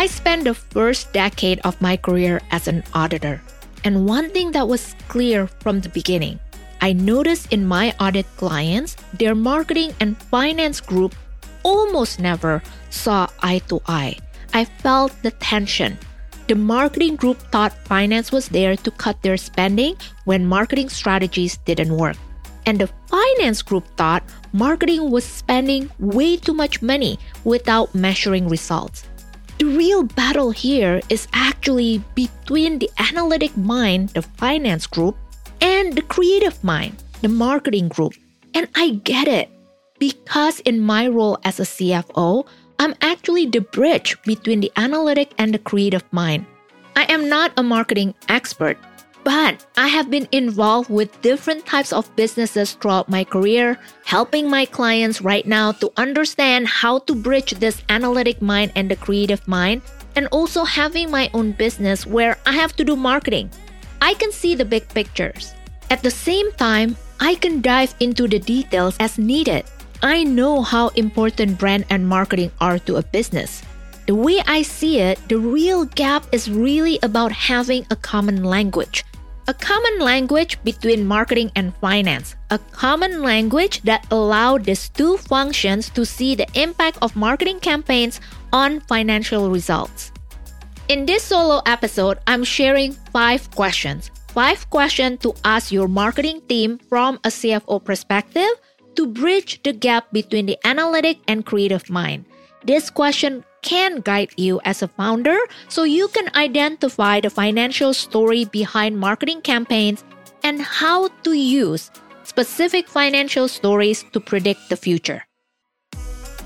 I spent the first decade of my career as an auditor. And one thing that was clear from the beginning, I noticed in my audit clients, their marketing and finance group almost never saw eye to eye. I felt the tension. The marketing group thought finance was there to cut their spending when marketing strategies didn't work. And the finance group thought marketing was spending way too much money without measuring results. The real battle here is actually between the analytic mind, the finance group, and the creative mind, the marketing group. And I get it because in my role as a CFO, I'm actually the bridge between the analytic and the creative mind. I am not a marketing expert, but I have been involved with different types of businesses throughout my career, helping my clients right now to understand how to bridge this analytic mind and the creative mind, and also having my own business where I have to do marketing. I can see the big pictures. At the same time, I can dive into the details as needed. I know how important brand and marketing are to a business. The way I see it, the real gap is really about having a common language a common language between marketing and finance, a common language that allow these two functions to see the impact of marketing campaigns on financial results. In this solo episode, I'm sharing five questions. Five questions to ask your marketing team from a CFO perspective to bridge the gap between the analytic and creative mind. This question can guide you as a founder so you can identify the financial story behind marketing campaigns and how to use specific financial stories to predict the future.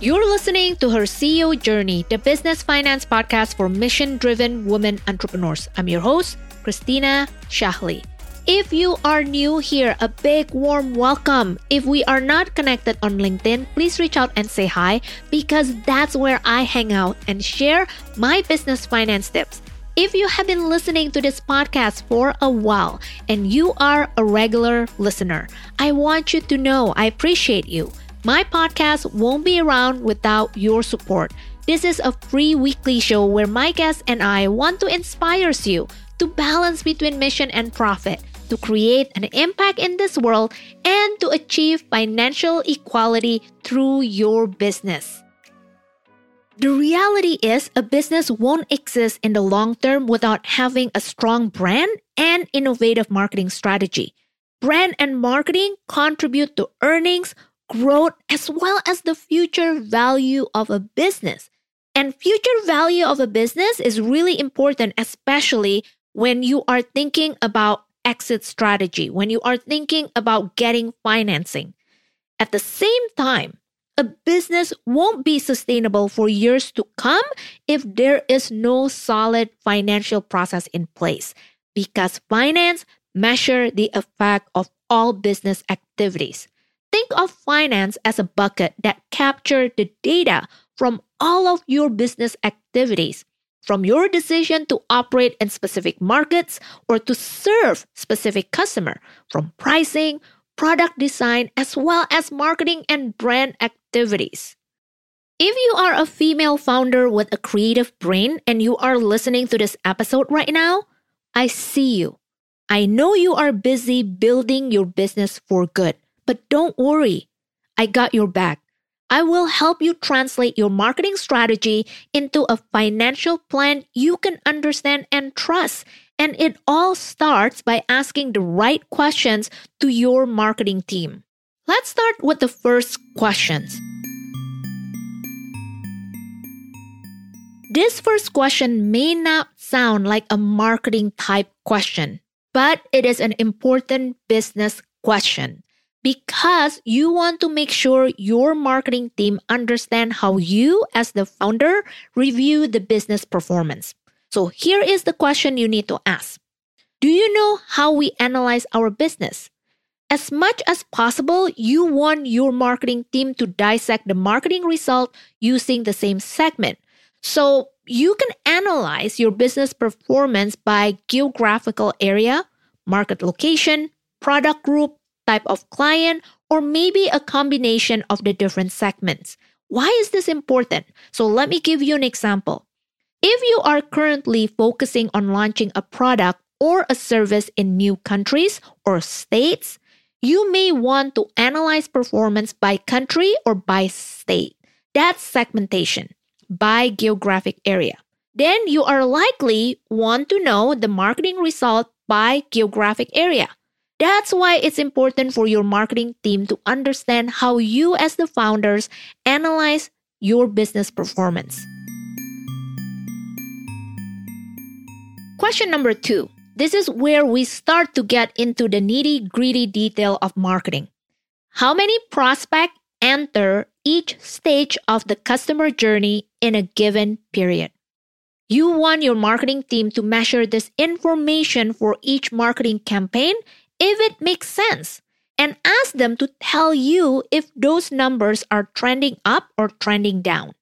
You're listening to Her CEO Journey, the business finance podcast for mission driven women entrepreneurs. I'm your host, Christina Shahley. If you are new here, a big warm welcome. If we are not connected on LinkedIn, please reach out and say hi because that's where I hang out and share my business finance tips. If you have been listening to this podcast for a while and you are a regular listener, I want you to know I appreciate you. My podcast won't be around without your support. This is a free weekly show where my guests and I want to inspire you to balance between mission and profit to create an impact in this world and to achieve financial equality through your business. The reality is, a business won't exist in the long term without having a strong brand and innovative marketing strategy. Brand and marketing contribute to earnings, growth, as well as the future value of a business. And future value of a business is really important, especially when you are thinking about exit strategy, when you are thinking about getting financing. At the same time, a business won't be sustainable for years to come if there is no solid financial process in place because finance measure the effect of all business activities. Think of finance as a bucket that capture the data from all of your business activities from your decision to operate in specific markets or to serve specific customer from pricing product design as well as marketing and brand activities. If you are a female founder with a creative brain and you are listening to this episode right now i see you. I know you are busy building your business for good but don't worry. I got your back I will help you translate your marketing strategy into a financial plan you can understand and trust. And it all starts by asking the right questions to your marketing team. Let's start with the first questions. This first question may not sound like a marketing type question, but it is an important business question because you want to make sure your marketing team understand how you as the founder review the business performance. So here is the question you need to ask. Do you know how we analyze our business? As much as possible, you want your marketing team to dissect the marketing result using the same segment. So you can analyze your business performance by geographical area, market location, product group, type of client, or maybe a combination of the different segments. Why is this important? So let me give you an example. If you are currently focusing on launching a product or a service in new countries or states, you may want to analyze performance by country or by state. That's segmentation by geographic area. Then you are likely want to know the marketing result by geographic area. That's why it's important for your marketing team to understand how you, as the founders, analyze your business performance. Question number two. This is where we start to get into the nitty gritty detail of marketing. How many prospects enter each stage of the customer journey in a given period? You want your marketing team to measure this information for each marketing campaign if it makes sense and ask them to tell you if those numbers are trending up or trending down.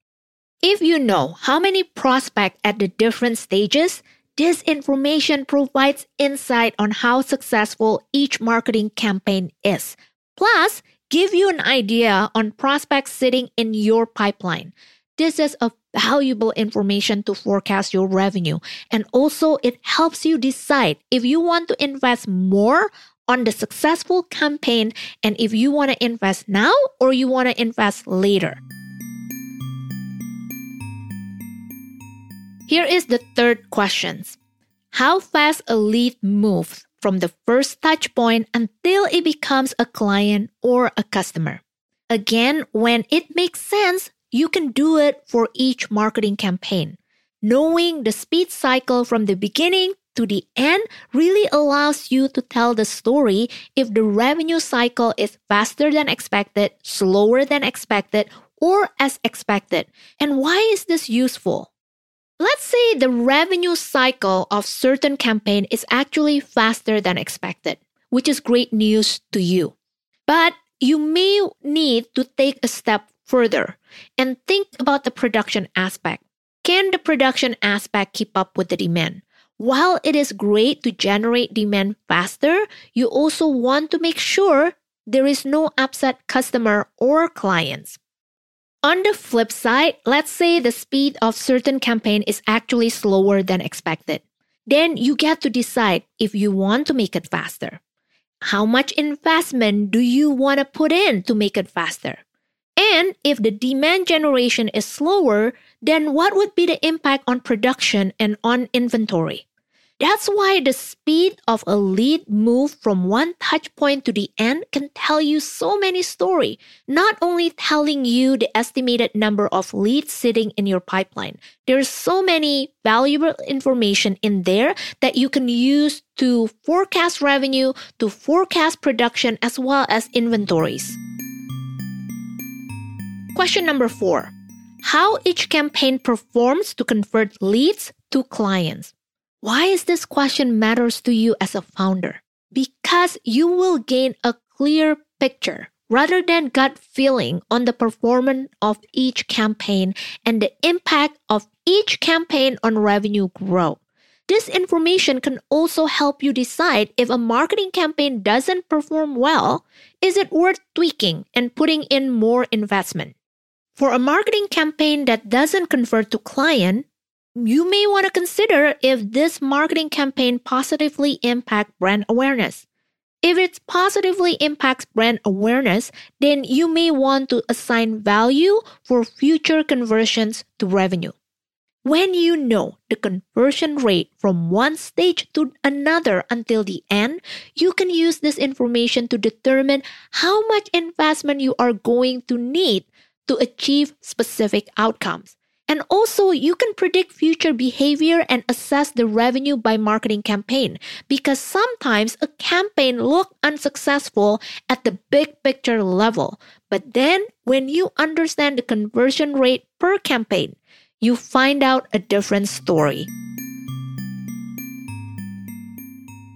If you know how many prospects at the different stages, this information provides insight on how successful each marketing campaign is. Plus, give you an idea on prospects sitting in your pipeline. This is a valuable information to forecast your revenue. And also, it helps you decide if you want to invest more on the successful campaign and if you want to invest now or you want to invest later. Here is the third question. How fast a lead moves from the first touch point until it becomes a client or a customer. Again, when it makes sense, you can do it for each marketing campaign. Knowing the speed cycle from the beginning to the end really allows you to tell the story if the revenue cycle is faster than expected, slower than expected, or as expected. And why is this useful? Let's say the revenue cycle of certain campaign is actually faster than expected, which is great news to you. But you may need to take a step further and think about the production aspect. Can the production aspect keep up with the demand? While it is great to generate demand faster, you also want to make sure there is no upset customer or clients. On the flip side, let's say the speed of certain campaign is actually slower than expected. Then you get to decide if you want to make it faster. How much investment do you want to put in to make it faster? And if the demand generation is slower, then what would be the impact on production and on inventory? That's why the speed of a lead move from one touch point to the end can tell you so many stories, not only telling you the estimated number of leads sitting in your pipeline. There's so many valuable information in there that you can use to forecast revenue, to forecast production as well as inventories. Question number four How each campaign performs to convert leads to clients. Why is this question matters to you as a founder? Because you will gain a clear picture rather than gut feeling on the performance of each campaign and the impact of each campaign on revenue growth. This information can also help you decide if a marketing campaign doesn't perform well, is it worth tweaking and putting in more investment? For a marketing campaign that doesn't convert to client, you may want to consider if this marketing campaign positively impacts brand awareness. If it positively impacts brand awareness, then you may want to assign value for future conversions to revenue. When you know the conversion rate from one stage to another until the end, you can use this information to determine how much investment you are going to need to achieve specific outcomes. And also, you can predict future behavior and assess the revenue by marketing campaign because sometimes a campaign look unsuccessful at the big picture level. But then when you understand the conversion rate per campaign, you find out a different story.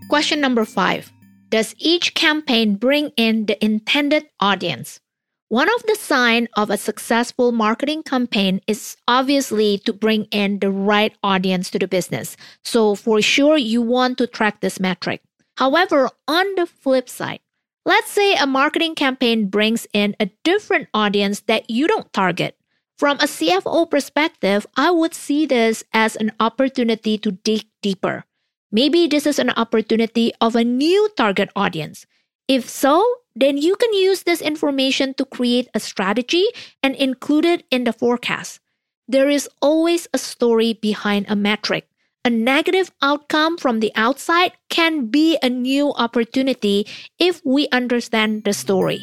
Question number five Does each campaign bring in the intended audience? One of the signs of a successful marketing campaign is obviously to bring in the right audience to the business. So for sure, you want to track this metric. However, on the flip side, let's say a marketing campaign brings in a different audience that you don't target. From a CFO perspective, I would see this as an opportunity to dig deeper. Maybe this is an opportunity of a new target audience. If so, then you can use this information to create a strategy and include it in the forecast. There is always a story behind a metric. A negative outcome from the outside can be a new opportunity if we understand the story.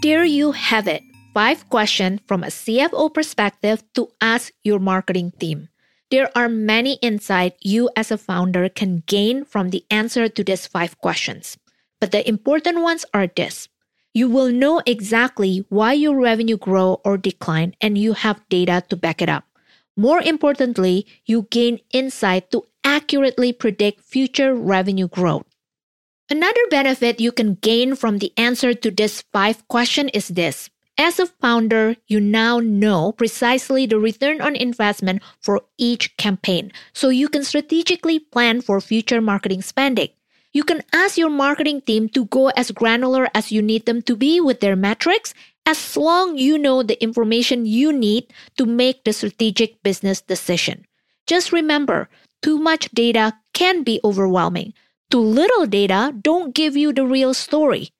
There you have it. Five questions from a CFO perspective to ask your marketing team. There are many insights you as a founder can gain from the answer to these five questions. But the important ones are this. You will know exactly why your revenue grow or decline and you have data to back it up. More importantly, you gain insight to accurately predict future revenue growth. Another benefit you can gain from the answer to this five question is this. As a founder, you now know precisely the return on investment for each campaign, so you can strategically plan for future marketing spending. You can ask your marketing team to go as granular as you need them to be with their metrics as long you know the information you need to make the strategic business decision. Just remember, too much data can be overwhelming. Too little data don't give you the real story.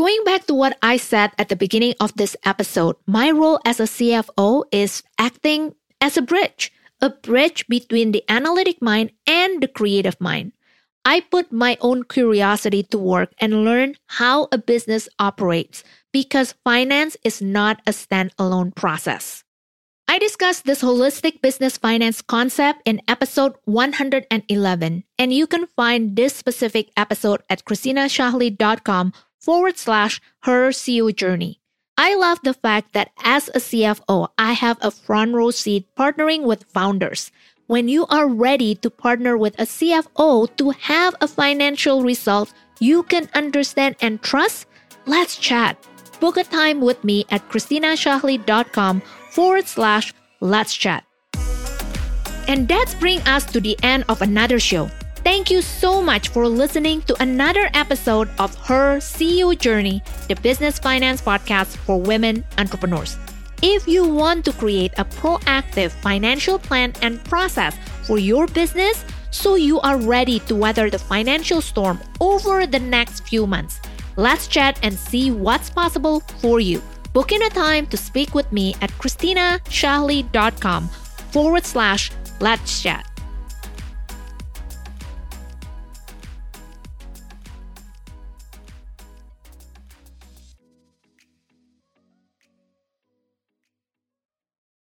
Going back to what I said at the beginning of this episode, my role as a CFO is acting as a bridge, a bridge between the analytic mind and the creative mind. I put my own curiosity to work and learn how a business operates because finance is not a standalone process. I discussed this holistic business finance concept in episode 111, and you can find this specific episode at christinashahley.com forward slash her CEO journey. I love the fact that as a CFO, I have a front row seat partnering with founders. When you are ready to partner with a CFO to have a financial result you can understand and trust, let's chat. Book a time with me at christinashahley.com forward slash let's chat. And that's bring us to the end of another show. Thank you so much for listening to another episode of Her CEO Journey, the business finance podcast for women entrepreneurs. If you want to create a proactive financial plan and process for your business so you are ready to weather the financial storm over the next few months, let's chat and see what's possible for you. Book in a time to speak with me at christinashahley.com forward slash let's chat.